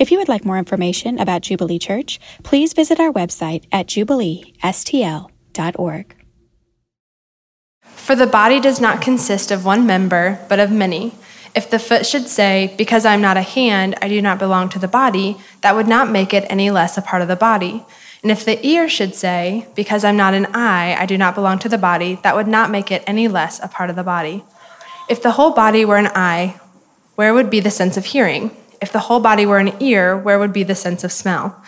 If you would like more information about Jubilee Church, please visit our website at jubileestl.org. For the body does not consist of one member, but of many. If the foot should say, Because I am not a hand, I do not belong to the body, that would not make it any less a part of the body. And if the ear should say, Because I'm not an eye, I do not belong to the body, that would not make it any less a part of the body. If the whole body were an eye, where would be the sense of hearing? If the whole body were an ear, where would be the sense of smell?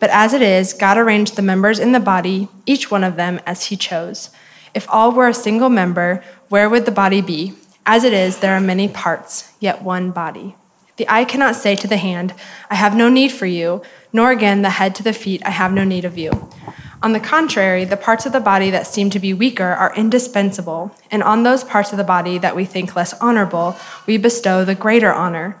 But as it is, God arranged the members in the body, each one of them as he chose. If all were a single member, where would the body be? As it is, there are many parts, yet one body. The eye cannot say to the hand, I have no need for you, nor again the head to the feet, I have no need of you. On the contrary, the parts of the body that seem to be weaker are indispensable, and on those parts of the body that we think less honorable, we bestow the greater honor,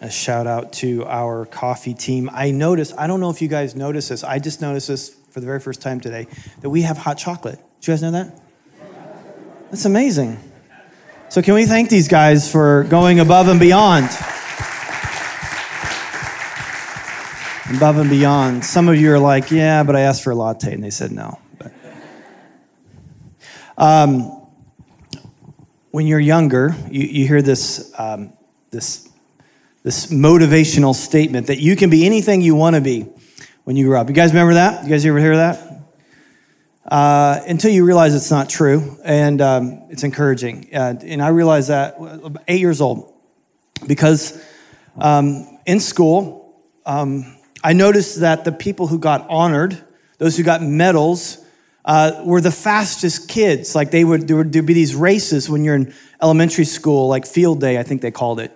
a shout out to our coffee team. I noticed, I don't know if you guys noticed this, I just noticed this for the very first time today, that we have hot chocolate. Did you guys know that? That's amazing. So, can we thank these guys for going above and beyond? above and beyond. Some of you are like, yeah, but I asked for a latte, and they said no. But, um, when you're younger, you, you hear this, um, this, this motivational statement that you can be anything you want to be when you grow up. You guys remember that? You guys ever hear that? Uh, until you realize it's not true, and um, it's encouraging. Uh, and I realized that eight years old because um, in school, um, I noticed that the people who got honored, those who got medals, uh, were the fastest kids. Like they would, there would be these races when you're in elementary school, like field day, I think they called it,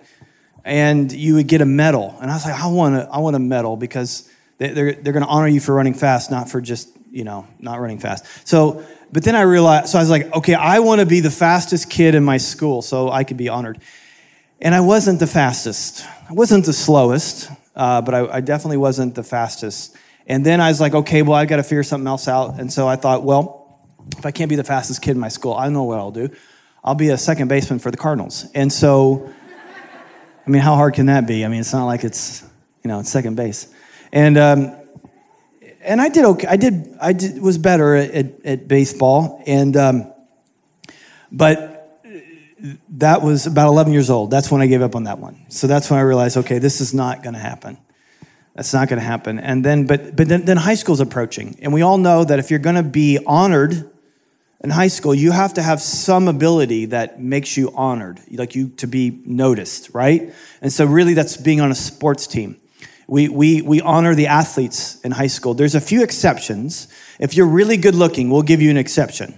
and you would get a medal. And I was like, I want a, I want a medal because they're, they're going to honor you for running fast, not for just, you know, not running fast. So, but then I realized, so I was like, okay, I want to be the fastest kid in my school so I could be honored. And I wasn't the fastest. I wasn't the slowest uh, but I, I, definitely wasn't the fastest. And then I was like, okay, well, I've got to figure something else out. And so I thought, well, if I can't be the fastest kid in my school, I know what I'll do. I'll be a second baseman for the Cardinals. And so, I mean, how hard can that be? I mean, it's not like it's, you know, it's second base. And, um, and I did okay. I did, I did, was better at, at, baseball. And, um, but that was about 11 years old. That's when I gave up on that one. So that's when I realized, okay, this is not going to happen. That's not going to happen. And then, but, but then, then high school's approaching. And we all know that if you're going to be honored in high school, you have to have some ability that makes you honored, like you to be noticed, right? And so really that's being on a sports team. We, we, we honor the athletes in high school. There's a few exceptions. If you're really good looking, we'll give you an exception.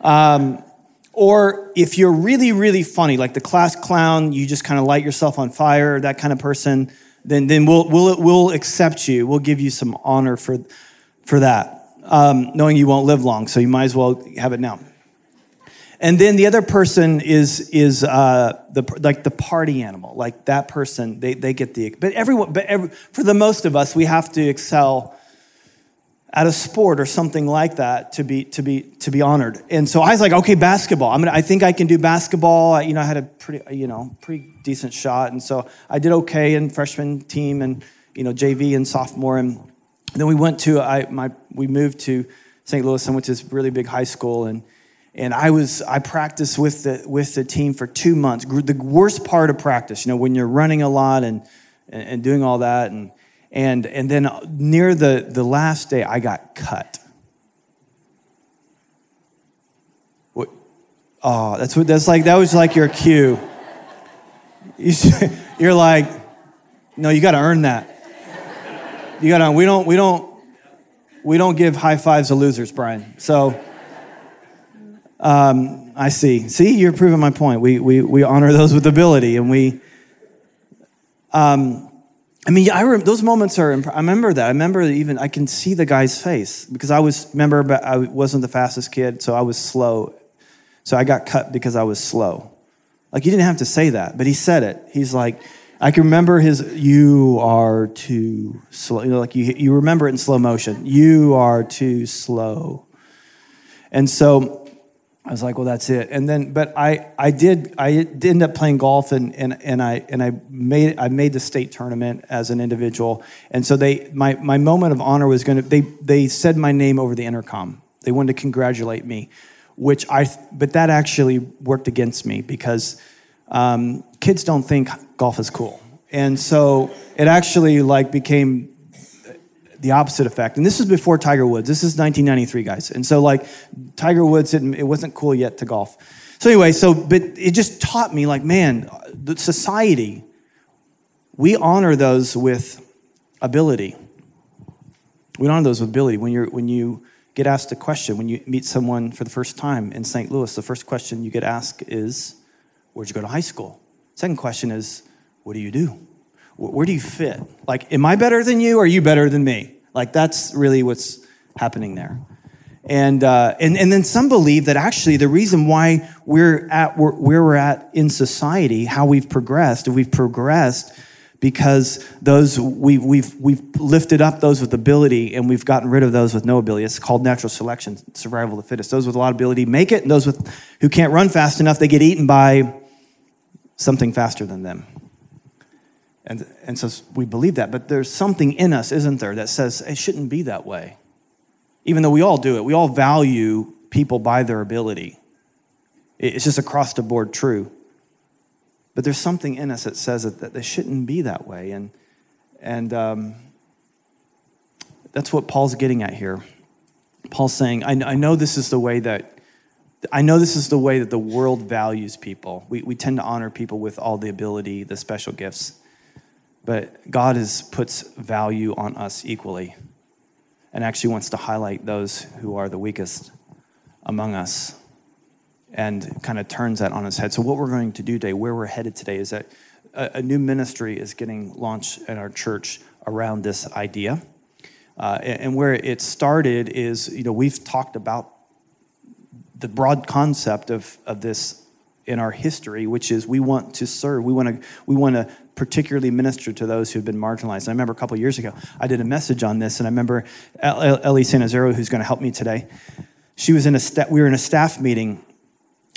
Um, or if you're really, really funny, like the class clown, you just kind of light yourself on fire, that kind of person, then, then we'll, we'll, we'll accept you. We'll give you some honor for, for that, um, knowing you won't live long, so you might as well have it now. And then the other person is, is uh, the, like the party animal, like that person, they, they get the, but everyone, but every, for the most of us, we have to excel at a sport or something like that to be to be to be honored. And so I was like, okay, basketball. I'm gonna. I think I can do basketball. I, you know, I had a pretty you know pretty decent shot, and so I did okay in freshman team and you know JV and sophomore, and then we went to I my we moved to St. Louis and went to this really big high school and. And I was I practiced with the with the team for two months. The worst part of practice, you know, when you're running a lot and and doing all that, and and, and then near the, the last day, I got cut. What? Oh, that's what that's like. That was like your cue. You're like, no, you got to earn that. You got to. We don't. We don't. We don't give high fives to losers, Brian. So, um, I see. See, you're proving my point. We we we honor those with ability, and we. Um, I mean, I rem- those moments are. Imp- I remember that. I remember even I can see the guy's face because I was remember but I wasn't the fastest kid, so I was slow. So I got cut because I was slow. Like he didn't have to say that, but he said it. He's like, I can remember his. You are too slow. You know, like you you remember it in slow motion. You are too slow. And so I was like, well, that's it. And then, but I, I did, I did end up playing golf and, and, and I, and I made, I made the state tournament as an individual. And so they, my, my moment of honor was going to, they, they said my name over the intercom. They wanted to congratulate me, which I, but that actually worked against me because um, kids don't think golf is cool. And so it actually like became the opposite effect. And this was before Tiger Woods. This is 1993, guys. And so like Tiger Woods, didn't, it wasn't cool yet to golf. So anyway, so but it just taught me like, man, the society, we honor those with ability. We honor those with ability. When you're when you get asked a question, when you meet someone for the first time in St. Louis, the first question you get asked is, "Where'd you go to high school?" Second question is, "What do you do?" where do you fit? Like, am I better than you or are you better than me? Like, that's really what's happening there. And, uh, and, and then some believe that actually the reason why we're at where, where we're at in society, how we've progressed, we've progressed because those we've, we've, we've lifted up those with ability and we've gotten rid of those with no ability. It's called natural selection, survival of the fittest. Those with a lot of ability make it, and those with, who can't run fast enough, they get eaten by something faster than them. And, and so we believe that, but there's something in us, isn't there, that says it shouldn't be that way. Even though we all do it, we all value people by their ability. It's just across the board true. But there's something in us that says that, that they shouldn't be that way. And, and um, that's what Paul's getting at here. Paul's saying, I, I know this is the way that I know this is the way that the world values people. We, we tend to honor people with all the ability, the special gifts. But God is, puts value on us equally and actually wants to highlight those who are the weakest among us and kind of turns that on its head. So, what we're going to do today, where we're headed today, is that a, a new ministry is getting launched in our church around this idea. Uh, and, and where it started is, you know, we've talked about the broad concept of, of this in our history, which is we want to serve. We want to we want to particularly minister to those who've been marginalized. I remember a couple years ago, I did a message on this, and I remember Ellie Sanazero, who's going to help me today. She was in a sta- we were in a staff meeting,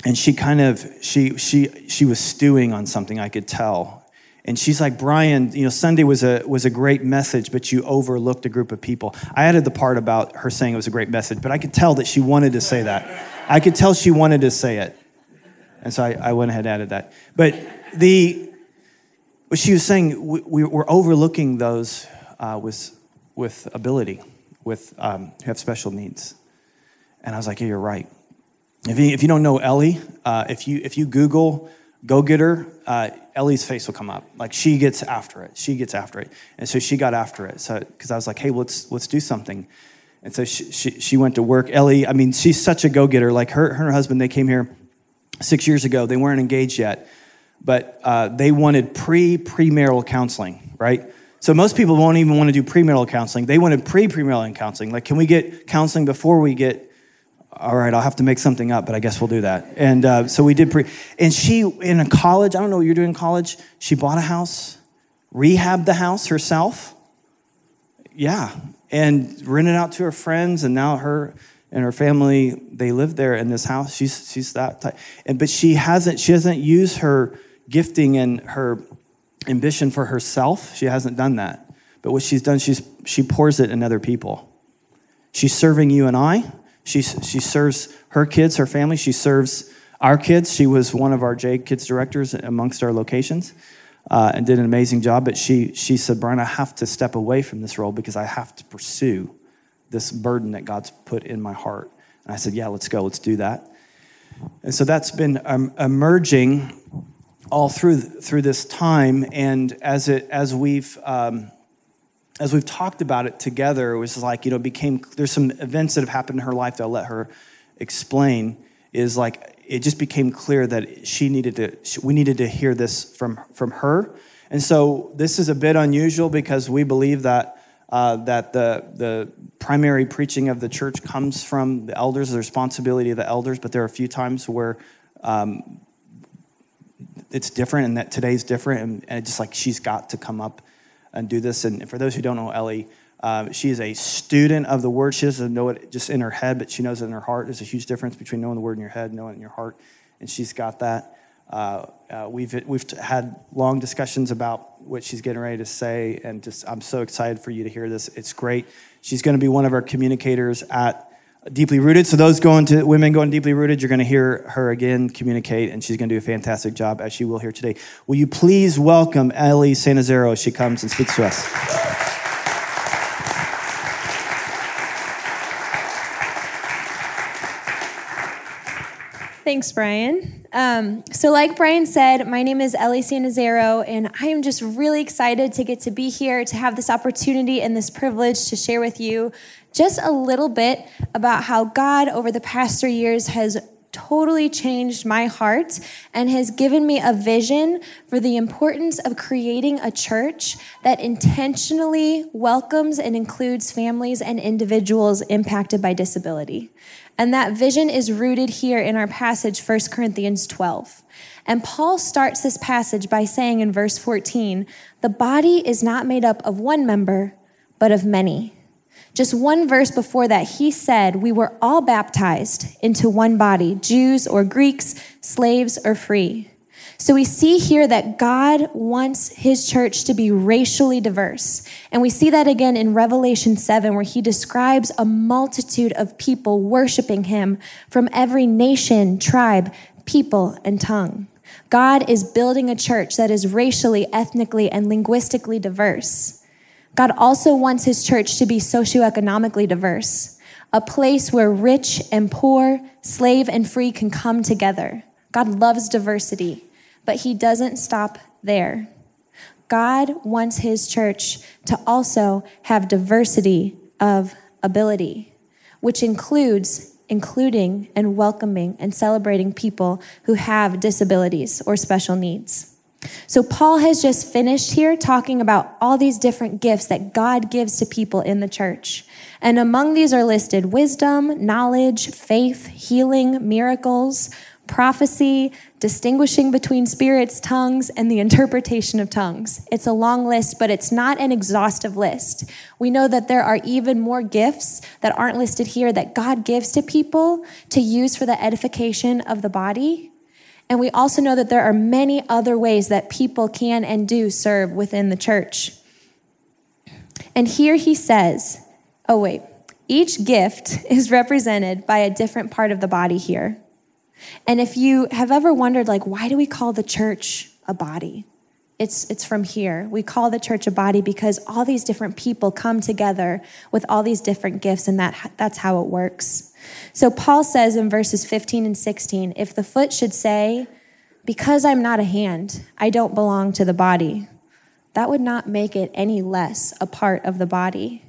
and she kind of she she she was stewing on something. I could tell, and she's like, Brian, you know, Sunday was a was a great message, but you overlooked a group of people. I added the part about her saying it was a great message, but I could tell that she wanted to say that. I could tell she wanted to say it. And so I, I went ahead and added that. But the what she was saying, we, are overlooking those uh, with, with ability, with um, who have special needs. And I was like, yeah, you're right. If you, if you don't know Ellie, uh, if, you, if you Google go getter, uh, Ellie's face will come up. Like she gets after it. She gets after it. And so she got after it. So because I was like, hey, let's let's do something. And so she, she, she went to work. Ellie, I mean, she's such a go getter. Like her, her and her husband, they came here six years ago. They weren't engaged yet, but uh, they wanted pre premarital counseling, right? So most people won't even want to do premarital counseling. They wanted pre premarital counseling. Like, can we get counseling before we get? All right, I'll have to make something up, but I guess we'll do that. And uh, so we did pre. And she in a college. I don't know what you're doing in college. She bought a house, rehabbed the house herself. Yeah, and rented out to her friends, and now her and her family they live there in this house. She's she's that type. And but she hasn't she hasn't used her gifting and her ambition for herself. She hasn't done that. But what she's done she's she pours it in other people. She's serving you and i. She, she serves her kids her family. She serves our kids. She was one of our j kids directors amongst our locations uh, and did an amazing job but she she said brian i have to step away from this role because i have to pursue this burden that God's put in my heart. And I said, Yeah, let's go, let's do that. And so that's been um, emerging all through through this time. And as it as we've um, as we've talked about it together, it was like you know became there's some events that have happened in her life that I'll let her explain. Is like it just became clear that she needed to we needed to hear this from from her And so this is a bit unusual because we believe that. Uh, that the, the primary preaching of the church comes from the elders, the responsibility of the elders, but there are a few times where um, it's different and that today's different, and, and it's just like she's got to come up and do this. And for those who don't know Ellie, um, she is a student of the word. She doesn't know it just in her head, but she knows it in her heart. There's a huge difference between knowing the word in your head and knowing it in your heart. And she's got that. Uh, uh, we've, we've had long discussions about what she's getting ready to say, and just I'm so excited for you to hear this. It's great. She's going to be one of our communicators at Deeply Rooted. So those going to women going deeply rooted, you're going to hear her again communicate, and she's going to do a fantastic job as she will here today. Will you please welcome Ellie Sanazero as she comes and speaks to us? Thanks, Brian. Um, so, like Brian said, my name is Ellie Sanazero, and I am just really excited to get to be here, to have this opportunity and this privilege to share with you just a little bit about how God, over the past three years, has totally changed my heart and has given me a vision for the importance of creating a church that intentionally welcomes and includes families and individuals impacted by disability. And that vision is rooted here in our passage, 1 Corinthians 12. And Paul starts this passage by saying in verse 14, the body is not made up of one member, but of many. Just one verse before that, he said, We were all baptized into one body, Jews or Greeks, slaves or free. So we see here that God wants his church to be racially diverse. And we see that again in Revelation 7, where he describes a multitude of people worshiping him from every nation, tribe, people, and tongue. God is building a church that is racially, ethnically, and linguistically diverse. God also wants his church to be socioeconomically diverse, a place where rich and poor, slave and free can come together. God loves diversity, but he doesn't stop there. God wants his church to also have diversity of ability, which includes including and welcoming and celebrating people who have disabilities or special needs. So, Paul has just finished here talking about all these different gifts that God gives to people in the church. And among these are listed wisdom, knowledge, faith, healing, miracles, prophecy, distinguishing between spirits, tongues, and the interpretation of tongues. It's a long list, but it's not an exhaustive list. We know that there are even more gifts that aren't listed here that God gives to people to use for the edification of the body. And we also know that there are many other ways that people can and do serve within the church. And here he says, oh, wait, each gift is represented by a different part of the body here. And if you have ever wondered, like, why do we call the church a body? It's, it's from here. We call the church a body because all these different people come together with all these different gifts, and that, that's how it works. So Paul says in verses 15 and 16 if the foot should say, Because I'm not a hand, I don't belong to the body, that would not make it any less a part of the body.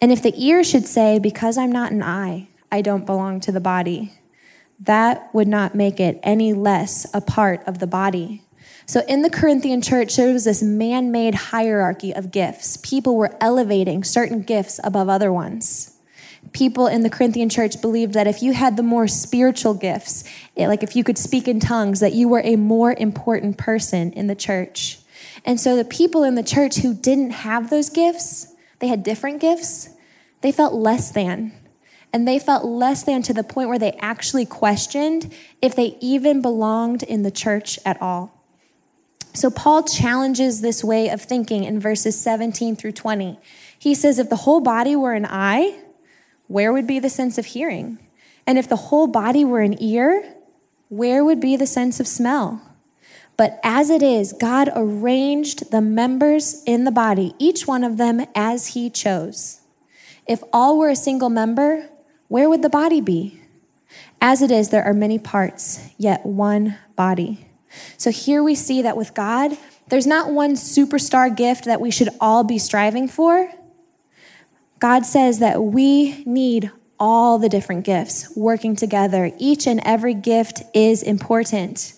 And if the ear should say, Because I'm not an eye, I don't belong to the body, that would not make it any less a part of the body. So in the Corinthian church, there was this man made hierarchy of gifts. People were elevating certain gifts above other ones people in the Corinthian church believed that if you had the more spiritual gifts, like if you could speak in tongues, that you were a more important person in the church. And so the people in the church who didn't have those gifts, they had different gifts, they felt less than. And they felt less than to the point where they actually questioned if they even belonged in the church at all. So Paul challenges this way of thinking in verses 17 through 20. He says, If the whole body were an eye, where would be the sense of hearing? And if the whole body were an ear, where would be the sense of smell? But as it is, God arranged the members in the body, each one of them as He chose. If all were a single member, where would the body be? As it is, there are many parts, yet one body. So here we see that with God, there's not one superstar gift that we should all be striving for. God says that we need all the different gifts working together. Each and every gift is important.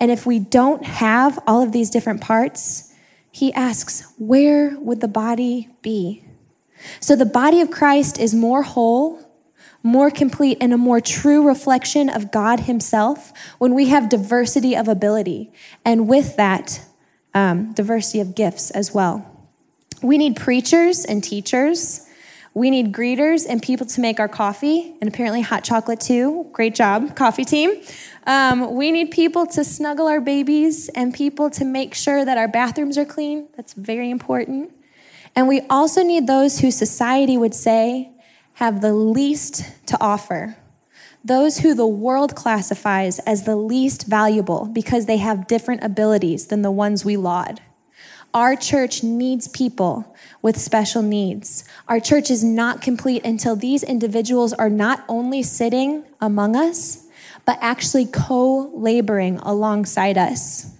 And if we don't have all of these different parts, he asks, where would the body be? So the body of Christ is more whole, more complete, and a more true reflection of God Himself when we have diversity of ability. And with that, um, diversity of gifts as well. We need preachers and teachers. We need greeters and people to make our coffee, and apparently hot chocolate too. Great job, coffee team. Um, we need people to snuggle our babies and people to make sure that our bathrooms are clean. That's very important. And we also need those who society would say have the least to offer. Those who the world classifies as the least valuable because they have different abilities than the ones we laud. Our church needs people with special needs. Our church is not complete until these individuals are not only sitting among us, but actually co laboring alongside us.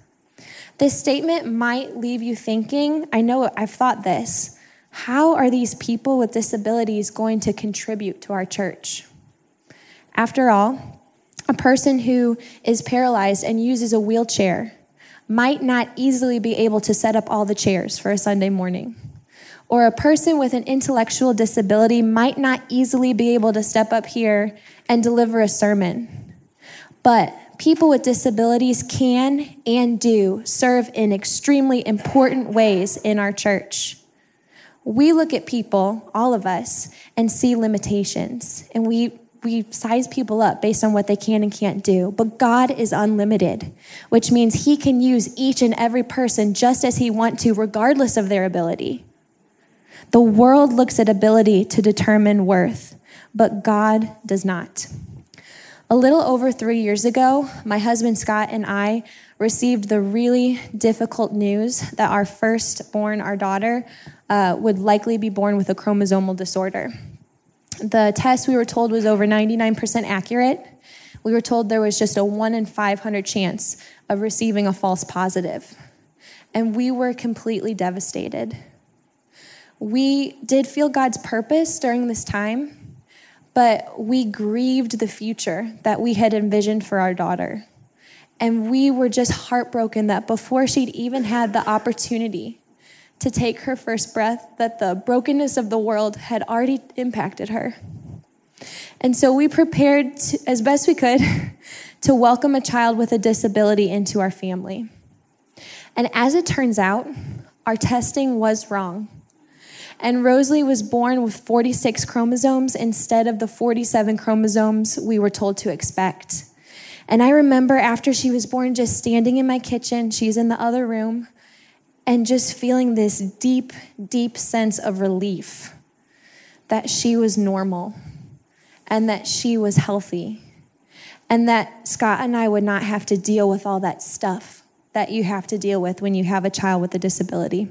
This statement might leave you thinking, I know I've thought this. How are these people with disabilities going to contribute to our church? After all, a person who is paralyzed and uses a wheelchair might not easily be able to set up all the chairs for a Sunday morning. Or a person with an intellectual disability might not easily be able to step up here and deliver a sermon. But people with disabilities can and do serve in extremely important ways in our church. We look at people, all of us, and see limitations, and we we size people up based on what they can and can't do. But God is unlimited, which means He can use each and every person just as He wants to, regardless of their ability. The world looks at ability to determine worth, but God does not. A little over three years ago, my husband Scott and I received the really difficult news that our firstborn, our daughter, uh, would likely be born with a chromosomal disorder. The test we were told was over 99% accurate. We were told there was just a 1 in 500 chance of receiving a false positive. And we were completely devastated. We did feel God's purpose during this time, but we grieved the future that we had envisioned for our daughter. And we were just heartbroken that before she'd even had the opportunity to take her first breath, that the brokenness of the world had already impacted her. And so we prepared to, as best we could to welcome a child with a disability into our family. And as it turns out, our testing was wrong and Rosalie was born with 46 chromosomes instead of the 47 chromosomes we were told to expect. And I remember after she was born, just standing in my kitchen, she's in the other room, and just feeling this deep, deep sense of relief that she was normal and that she was healthy and that Scott and I would not have to deal with all that stuff that you have to deal with when you have a child with a disability.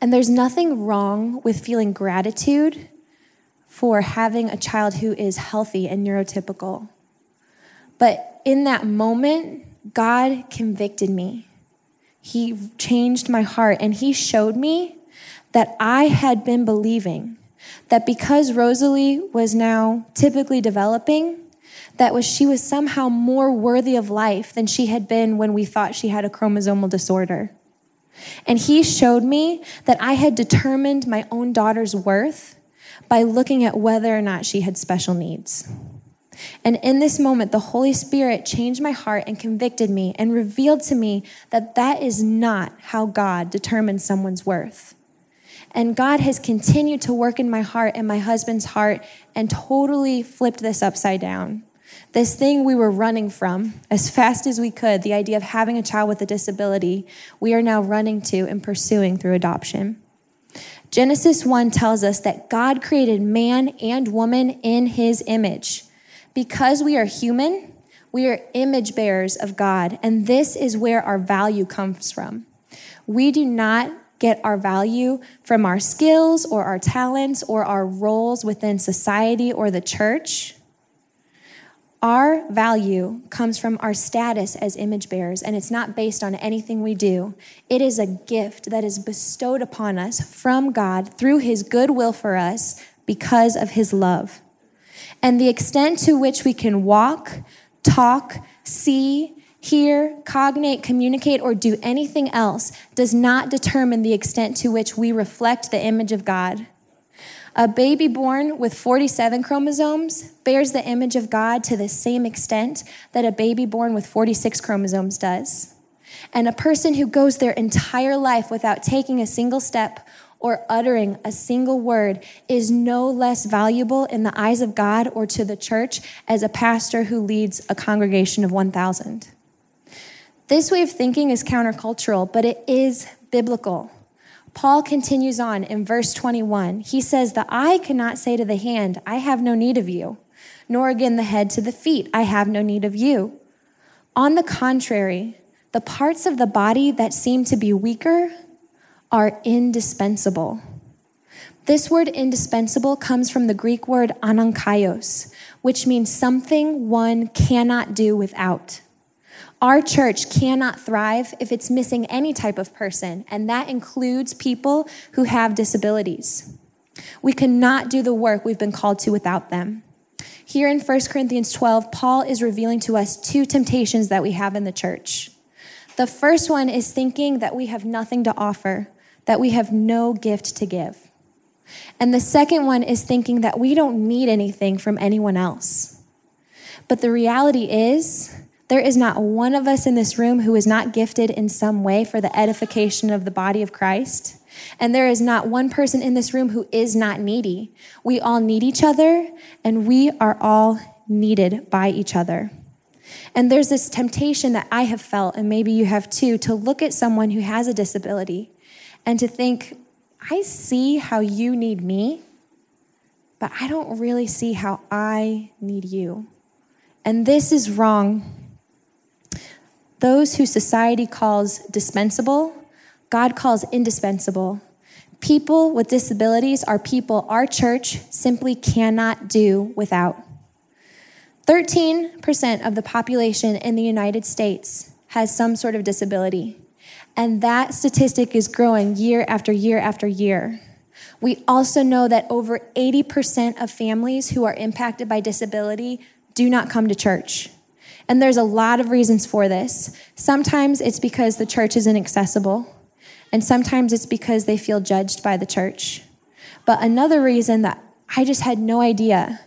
And there's nothing wrong with feeling gratitude for having a child who is healthy and neurotypical. But in that moment, God convicted me. He changed my heart and He showed me that I had been believing that because Rosalie was now typically developing, that was she was somehow more worthy of life than she had been when we thought she had a chromosomal disorder. And he showed me that I had determined my own daughter's worth by looking at whether or not she had special needs. And in this moment, the Holy Spirit changed my heart and convicted me and revealed to me that that is not how God determines someone's worth. And God has continued to work in my heart and my husband's heart and totally flipped this upside down. This thing we were running from as fast as we could, the idea of having a child with a disability, we are now running to and pursuing through adoption. Genesis 1 tells us that God created man and woman in his image. Because we are human, we are image bearers of God, and this is where our value comes from. We do not get our value from our skills or our talents or our roles within society or the church. Our value comes from our status as image bearers, and it's not based on anything we do. It is a gift that is bestowed upon us from God through His goodwill for us because of His love. And the extent to which we can walk, talk, see, hear, cognate, communicate, or do anything else does not determine the extent to which we reflect the image of God. A baby born with 47 chromosomes bears the image of God to the same extent that a baby born with 46 chromosomes does. And a person who goes their entire life without taking a single step or uttering a single word is no less valuable in the eyes of God or to the church as a pastor who leads a congregation of 1,000. This way of thinking is countercultural, but it is biblical. Paul continues on in verse 21. He says, The eye cannot say to the hand, I have no need of you, nor again the head to the feet, I have no need of you. On the contrary, the parts of the body that seem to be weaker are indispensable. This word indispensable comes from the Greek word anankaios, which means something one cannot do without. Our church cannot thrive if it's missing any type of person, and that includes people who have disabilities. We cannot do the work we've been called to without them. Here in 1 Corinthians 12, Paul is revealing to us two temptations that we have in the church. The first one is thinking that we have nothing to offer, that we have no gift to give. And the second one is thinking that we don't need anything from anyone else. But the reality is, there is not one of us in this room who is not gifted in some way for the edification of the body of Christ. And there is not one person in this room who is not needy. We all need each other, and we are all needed by each other. And there's this temptation that I have felt, and maybe you have too, to look at someone who has a disability and to think, I see how you need me, but I don't really see how I need you. And this is wrong those who society calls dispensable, God calls indispensable. People with disabilities are people our church simply cannot do without. 13% of the population in the United States has some sort of disability, and that statistic is growing year after year after year. We also know that over 80% of families who are impacted by disability do not come to church. And there's a lot of reasons for this. Sometimes it's because the church is inaccessible, and sometimes it's because they feel judged by the church. But another reason that I just had no idea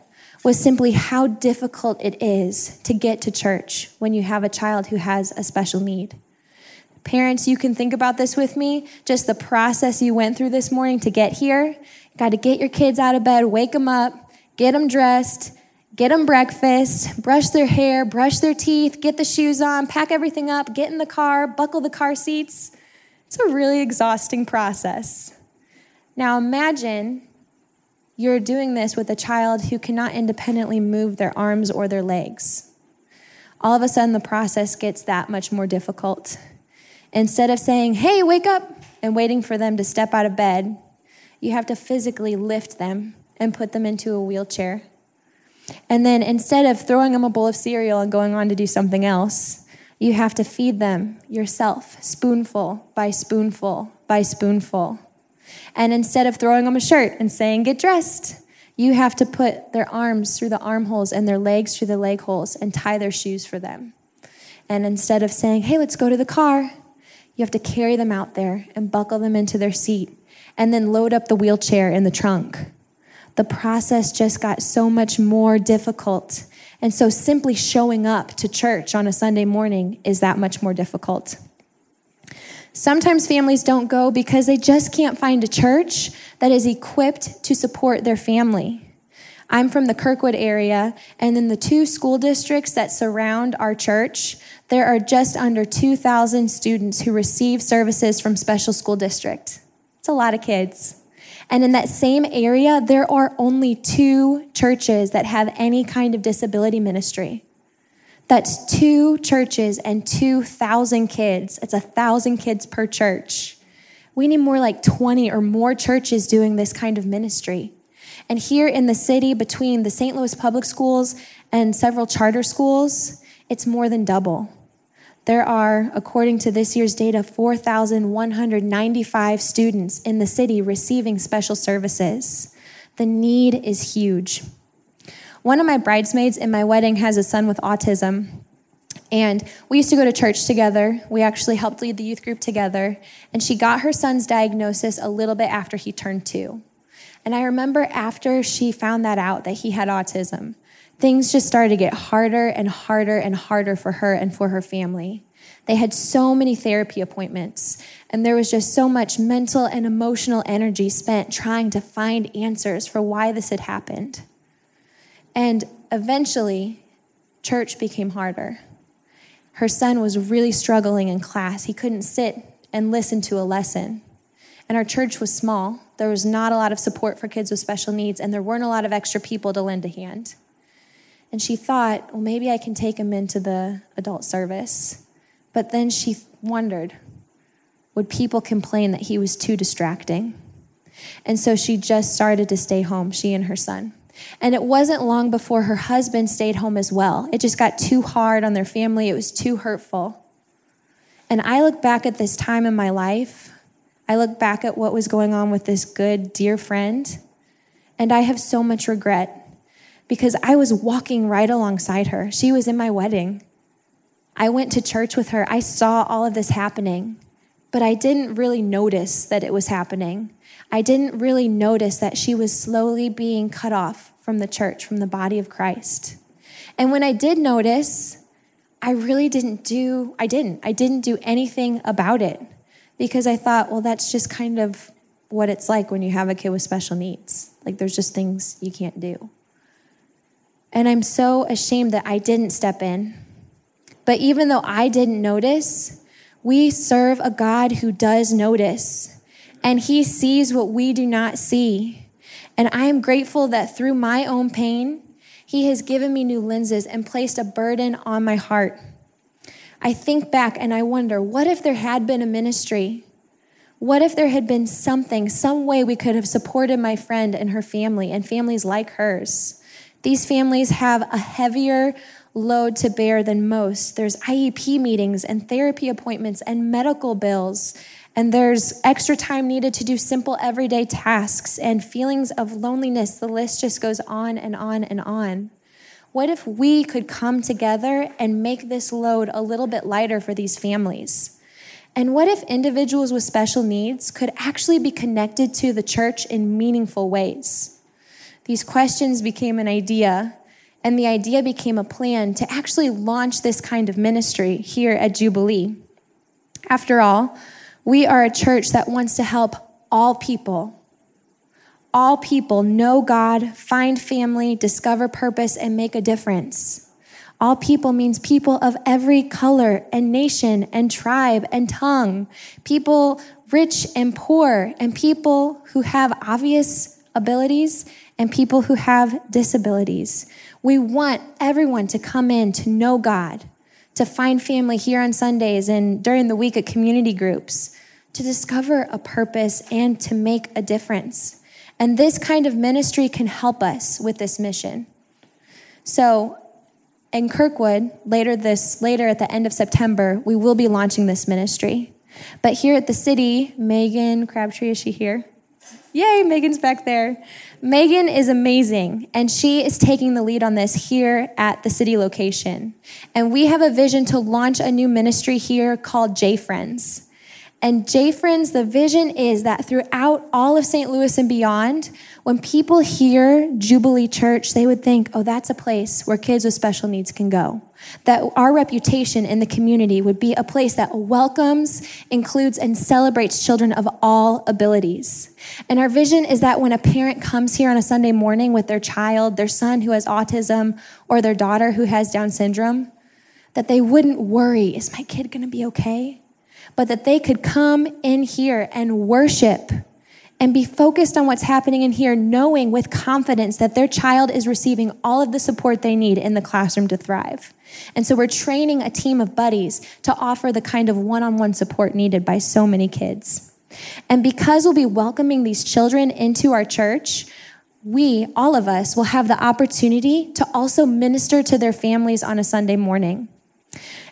was simply how difficult it is to get to church when you have a child who has a special need. Parents, you can think about this with me, just the process you went through this morning to get here. Got to get your kids out of bed, wake them up, get them dressed, get them breakfast, brush their hair, brush their teeth, get the shoes on, pack everything up, get in the car, buckle the car seats. It's a really exhausting process. Now imagine you're doing this with a child who cannot independently move their arms or their legs. All of a sudden, the process gets that much more difficult. Instead of saying, hey, wake up, and waiting for them to step out of bed, you have to physically lift them and put them into a wheelchair. And then instead of throwing them a bowl of cereal and going on to do something else, you have to feed them yourself, spoonful by spoonful by spoonful. And instead of throwing them a shirt and saying, get dressed, you have to put their arms through the armholes and their legs through the leg holes and tie their shoes for them. And instead of saying, hey, let's go to the car, you have to carry them out there and buckle them into their seat and then load up the wheelchair in the trunk the process just got so much more difficult. And so simply showing up to church on a Sunday morning is that much more difficult. Sometimes families don't go because they just can't find a church that is equipped to support their family. I'm from the Kirkwood area, and in the two school districts that surround our church, there are just under 2,000 students who receive services from special school district. It's a lot of kids. And in that same area, there are only two churches that have any kind of disability ministry. That's two churches and 2,000 kids. It's a thousand kids per church. We need more like 20 or more churches doing this kind of ministry. And here in the city, between the St. Louis public schools and several charter schools, it's more than double. There are, according to this year's data, 4,195 students in the city receiving special services. The need is huge. One of my bridesmaids in my wedding has a son with autism. And we used to go to church together. We actually helped lead the youth group together. And she got her son's diagnosis a little bit after he turned two. And I remember after she found that out that he had autism, things just started to get harder and harder and harder for her and for her family. They had so many therapy appointments, and there was just so much mental and emotional energy spent trying to find answers for why this had happened. And eventually, church became harder. Her son was really struggling in class. He couldn't sit and listen to a lesson. And our church was small. There was not a lot of support for kids with special needs, and there weren't a lot of extra people to lend a hand. And she thought, well, maybe I can take him into the adult service. But then she wondered would people complain that he was too distracting? And so she just started to stay home, she and her son. And it wasn't long before her husband stayed home as well. It just got too hard on their family, it was too hurtful. And I look back at this time in my life, I look back at what was going on with this good, dear friend, and I have so much regret because I was walking right alongside her. She was in my wedding. I went to church with her. I saw all of this happening, but I didn't really notice that it was happening. I didn't really notice that she was slowly being cut off from the church, from the body of Christ. And when I did notice, I really didn't do, I didn't. I didn't do anything about it because I thought, well, that's just kind of what it's like when you have a kid with special needs. Like there's just things you can't do. And I'm so ashamed that I didn't step in. But even though I didn't notice, we serve a God who does notice, and He sees what we do not see. And I am grateful that through my own pain, He has given me new lenses and placed a burden on my heart. I think back and I wonder what if there had been a ministry? What if there had been something, some way we could have supported my friend and her family and families like hers? These families have a heavier load to bear than most. There's IEP meetings and therapy appointments and medical bills. And there's extra time needed to do simple everyday tasks and feelings of loneliness. The list just goes on and on and on. What if we could come together and make this load a little bit lighter for these families? And what if individuals with special needs could actually be connected to the church in meaningful ways? These questions became an idea, and the idea became a plan to actually launch this kind of ministry here at Jubilee. After all, we are a church that wants to help all people. All people know God, find family, discover purpose, and make a difference. All people means people of every color and nation and tribe and tongue, people rich and poor, and people who have obvious abilities and people who have disabilities. We want everyone to come in to know God, to find family here on Sundays and during the week at community groups, to discover a purpose and to make a difference. And this kind of ministry can help us with this mission. So, in Kirkwood, later this later at the end of September, we will be launching this ministry. But here at the city, Megan Crabtree, is she here? Yay, Megan's back there. Megan is amazing, and she is taking the lead on this here at the city location. And we have a vision to launch a new ministry here called J Friends. And J Friends, the vision is that throughout all of St. Louis and beyond, when people hear Jubilee Church, they would think, oh, that's a place where kids with special needs can go. That our reputation in the community would be a place that welcomes, includes, and celebrates children of all abilities. And our vision is that when a parent comes here on a Sunday morning with their child, their son who has autism, or their daughter who has Down syndrome, that they wouldn't worry, is my kid gonna be okay? But that they could come in here and worship and be focused on what's happening in here, knowing with confidence that their child is receiving all of the support they need in the classroom to thrive. And so we're training a team of buddies to offer the kind of one on one support needed by so many kids. And because we'll be welcoming these children into our church, we, all of us, will have the opportunity to also minister to their families on a Sunday morning.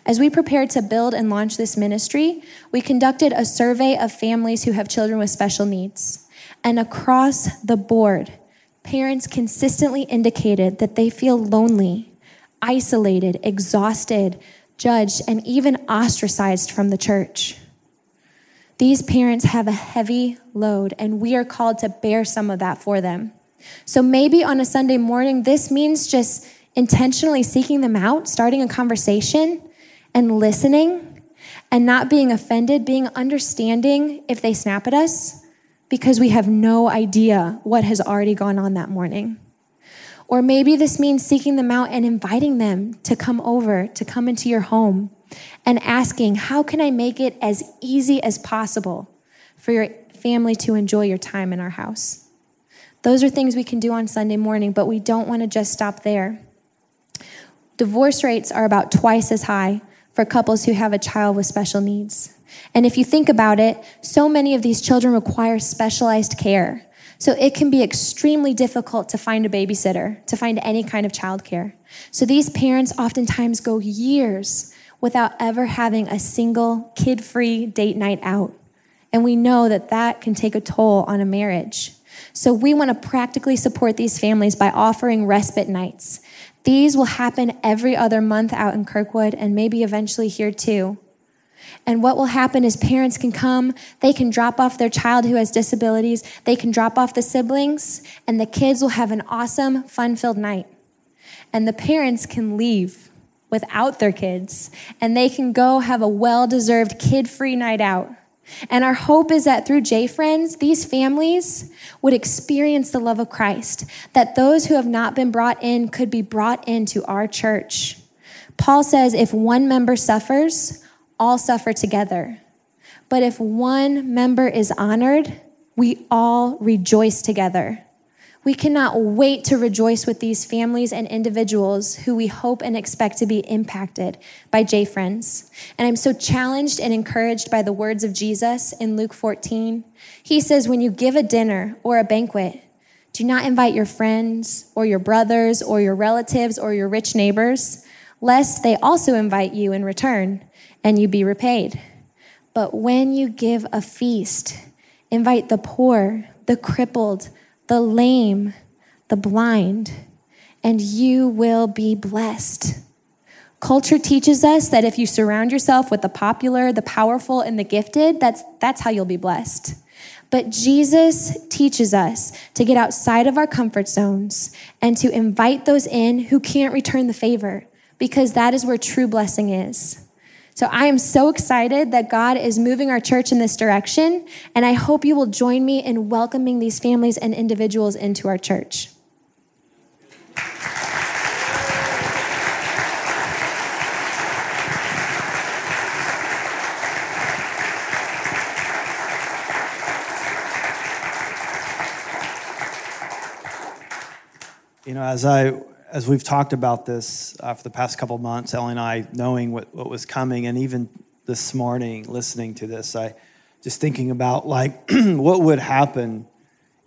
As we prepared to build and launch this ministry, we conducted a survey of families who have children with special needs. And across the board, parents consistently indicated that they feel lonely, isolated, exhausted, judged, and even ostracized from the church. These parents have a heavy load, and we are called to bear some of that for them. So maybe on a Sunday morning, this means just intentionally seeking them out, starting a conversation, and listening, and not being offended, being understanding if they snap at us, because we have no idea what has already gone on that morning. Or maybe this means seeking them out and inviting them to come over, to come into your home, and asking, How can I make it as easy as possible for your family to enjoy your time in our house? Those are things we can do on Sunday morning, but we don't want to just stop there. Divorce rates are about twice as high for couples who have a child with special needs. And if you think about it, so many of these children require specialized care. So it can be extremely difficult to find a babysitter, to find any kind of childcare. So these parents oftentimes go years without ever having a single kid free date night out. And we know that that can take a toll on a marriage. So we want to practically support these families by offering respite nights. These will happen every other month out in Kirkwood and maybe eventually here too. And what will happen is parents can come, they can drop off their child who has disabilities, they can drop off the siblings, and the kids will have an awesome, fun filled night. And the parents can leave without their kids, and they can go have a well deserved kid free night out. And our hope is that through J Friends, these families would experience the love of Christ, that those who have not been brought in could be brought into our church. Paul says if one member suffers, all suffer together. But if one member is honored, we all rejoice together. We cannot wait to rejoice with these families and individuals who we hope and expect to be impacted by J Friends. And I'm so challenged and encouraged by the words of Jesus in Luke 14. He says, When you give a dinner or a banquet, do not invite your friends or your brothers or your relatives or your rich neighbors, lest they also invite you in return and you be repaid. But when you give a feast, invite the poor, the crippled, the lame, the blind, and you will be blessed. Culture teaches us that if you surround yourself with the popular, the powerful, and the gifted, that's, that's how you'll be blessed. But Jesus teaches us to get outside of our comfort zones and to invite those in who can't return the favor, because that is where true blessing is. So I am so excited that God is moving our church in this direction, and I hope you will join me in welcoming these families and individuals into our church. You know, as I as we've talked about this uh, for the past couple months, Ellie and I, knowing what, what was coming, and even this morning listening to this, I just thinking about like what would happen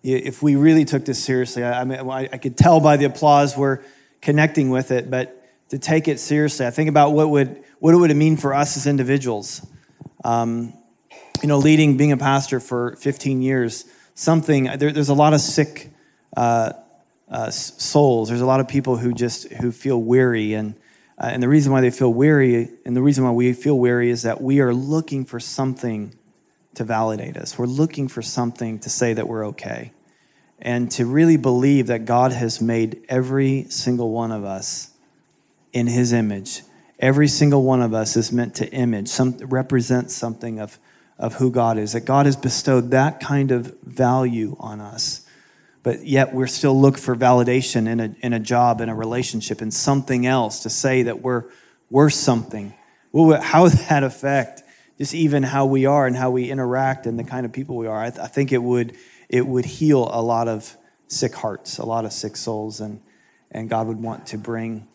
if we really took this seriously. I, I mean, I, I could tell by the applause we're connecting with it, but to take it seriously, I think about what would what would it mean for us as individuals. Um, you know, leading, being a pastor for 15 years, something there, there's a lot of sick. Uh, uh, souls. There's a lot of people who just who feel weary, and uh, and the reason why they feel weary, and the reason why we feel weary, is that we are looking for something to validate us. We're looking for something to say that we're okay, and to really believe that God has made every single one of us in His image. Every single one of us is meant to image, some represent something of of who God is. That God has bestowed that kind of value on us but yet we're still look for validation in a, in a job, in a relationship, in something else to say that we're worth something. Well, how would that affect just even how we are and how we interact and the kind of people we are? I, th- I think it would, it would heal a lot of sick hearts, a lot of sick souls, and, and God would want to bring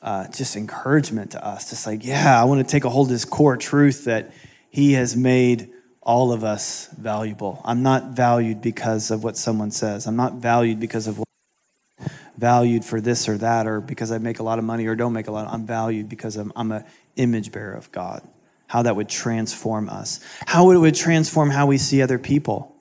uh, just encouragement to us. Just like, yeah, I want to take a hold of this core truth that He has made all of us valuable. I'm not valued because of what someone says. I'm not valued because of what valued for this or that or because I make a lot of money or don't make a lot. I'm valued because I'm, I'm an image bearer of God. How that would transform us. How it would transform how we see other people.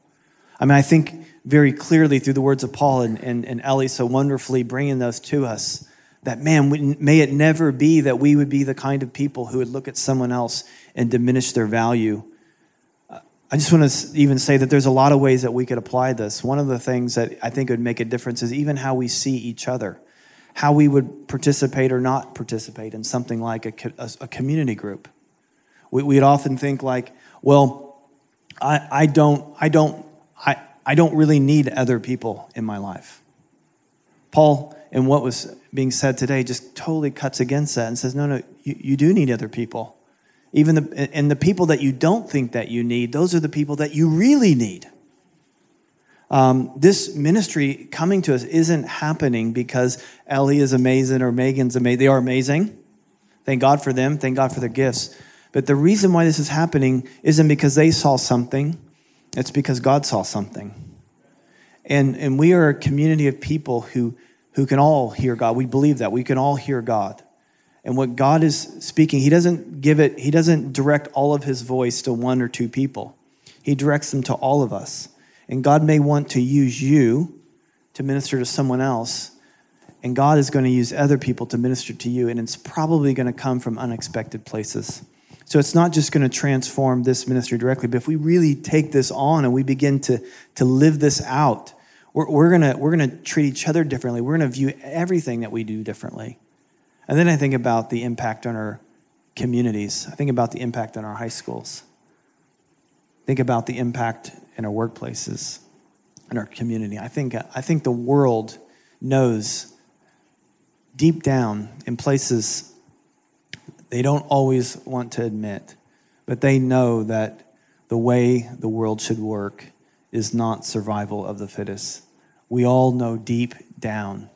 I mean, I think very clearly through the words of Paul and, and, and Ellie so wonderfully bringing those to us that man, may it never be that we would be the kind of people who would look at someone else and diminish their value. I just want to even say that there's a lot of ways that we could apply this. One of the things that I think would make a difference is even how we see each other, how we would participate or not participate in something like a, a, a community group. We, would often think like, well, I, I don't, I don't, I, I don't really need other people in my life. Paul, in what was being said today, just totally cuts against that and says, no, no, you, you do need other people. Even the, and the people that you don't think that you need, those are the people that you really need. Um, this ministry coming to us isn't happening because Ellie is amazing or Megan's amazing. They are amazing. Thank God for them. Thank God for their gifts. But the reason why this is happening isn't because they saw something, it's because God saw something. And, and we are a community of people who who can all hear God. We believe that. We can all hear God. And what God is speaking, He doesn't give it, He doesn't direct all of His voice to one or two people. He directs them to all of us. And God may want to use you to minister to someone else. And God is going to use other people to minister to you. And it's probably going to come from unexpected places. So it's not just going to transform this ministry directly, but if we really take this on and we begin to, to live this out, we're, we're going to, we're gonna treat each other differently. We're going to view everything that we do differently. And then I think about the impact on our communities. I think about the impact on our high schools. Think about the impact in our workplaces, in our community. I think, I think the world knows deep down in places they don't always want to admit, but they know that the way the world should work is not survival of the fittest we all know deep down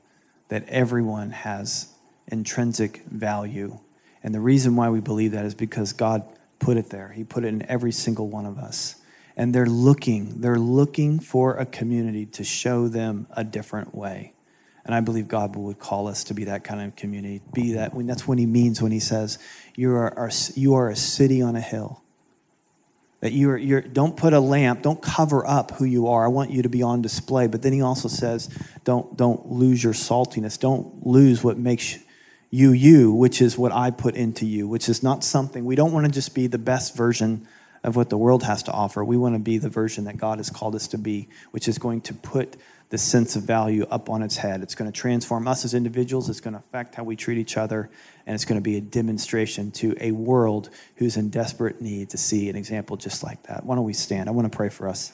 that everyone has intrinsic value. And the reason why we believe that is because God put it there. He put it in every single one of us. And they're looking, they're looking for a community to show them a different way. And I believe God would call us to be that kind of community. Be that when that's what he means when he says, you are, you are a city on a hill that you're, you're, don't put a lamp, don't cover up who you are. I want you to be on display. But then he also says, don't, don't lose your saltiness. Don't lose what makes you you, which is what I put into you, which is not something, we don't want to just be the best version of what the world has to offer. We want to be the version that God has called us to be, which is going to put the sense of value up on its head. It's going to transform us as individuals, it's going to affect how we treat each other, and it's going to be a demonstration to a world who's in desperate need to see an example just like that. Why don't we stand? I want to pray for us.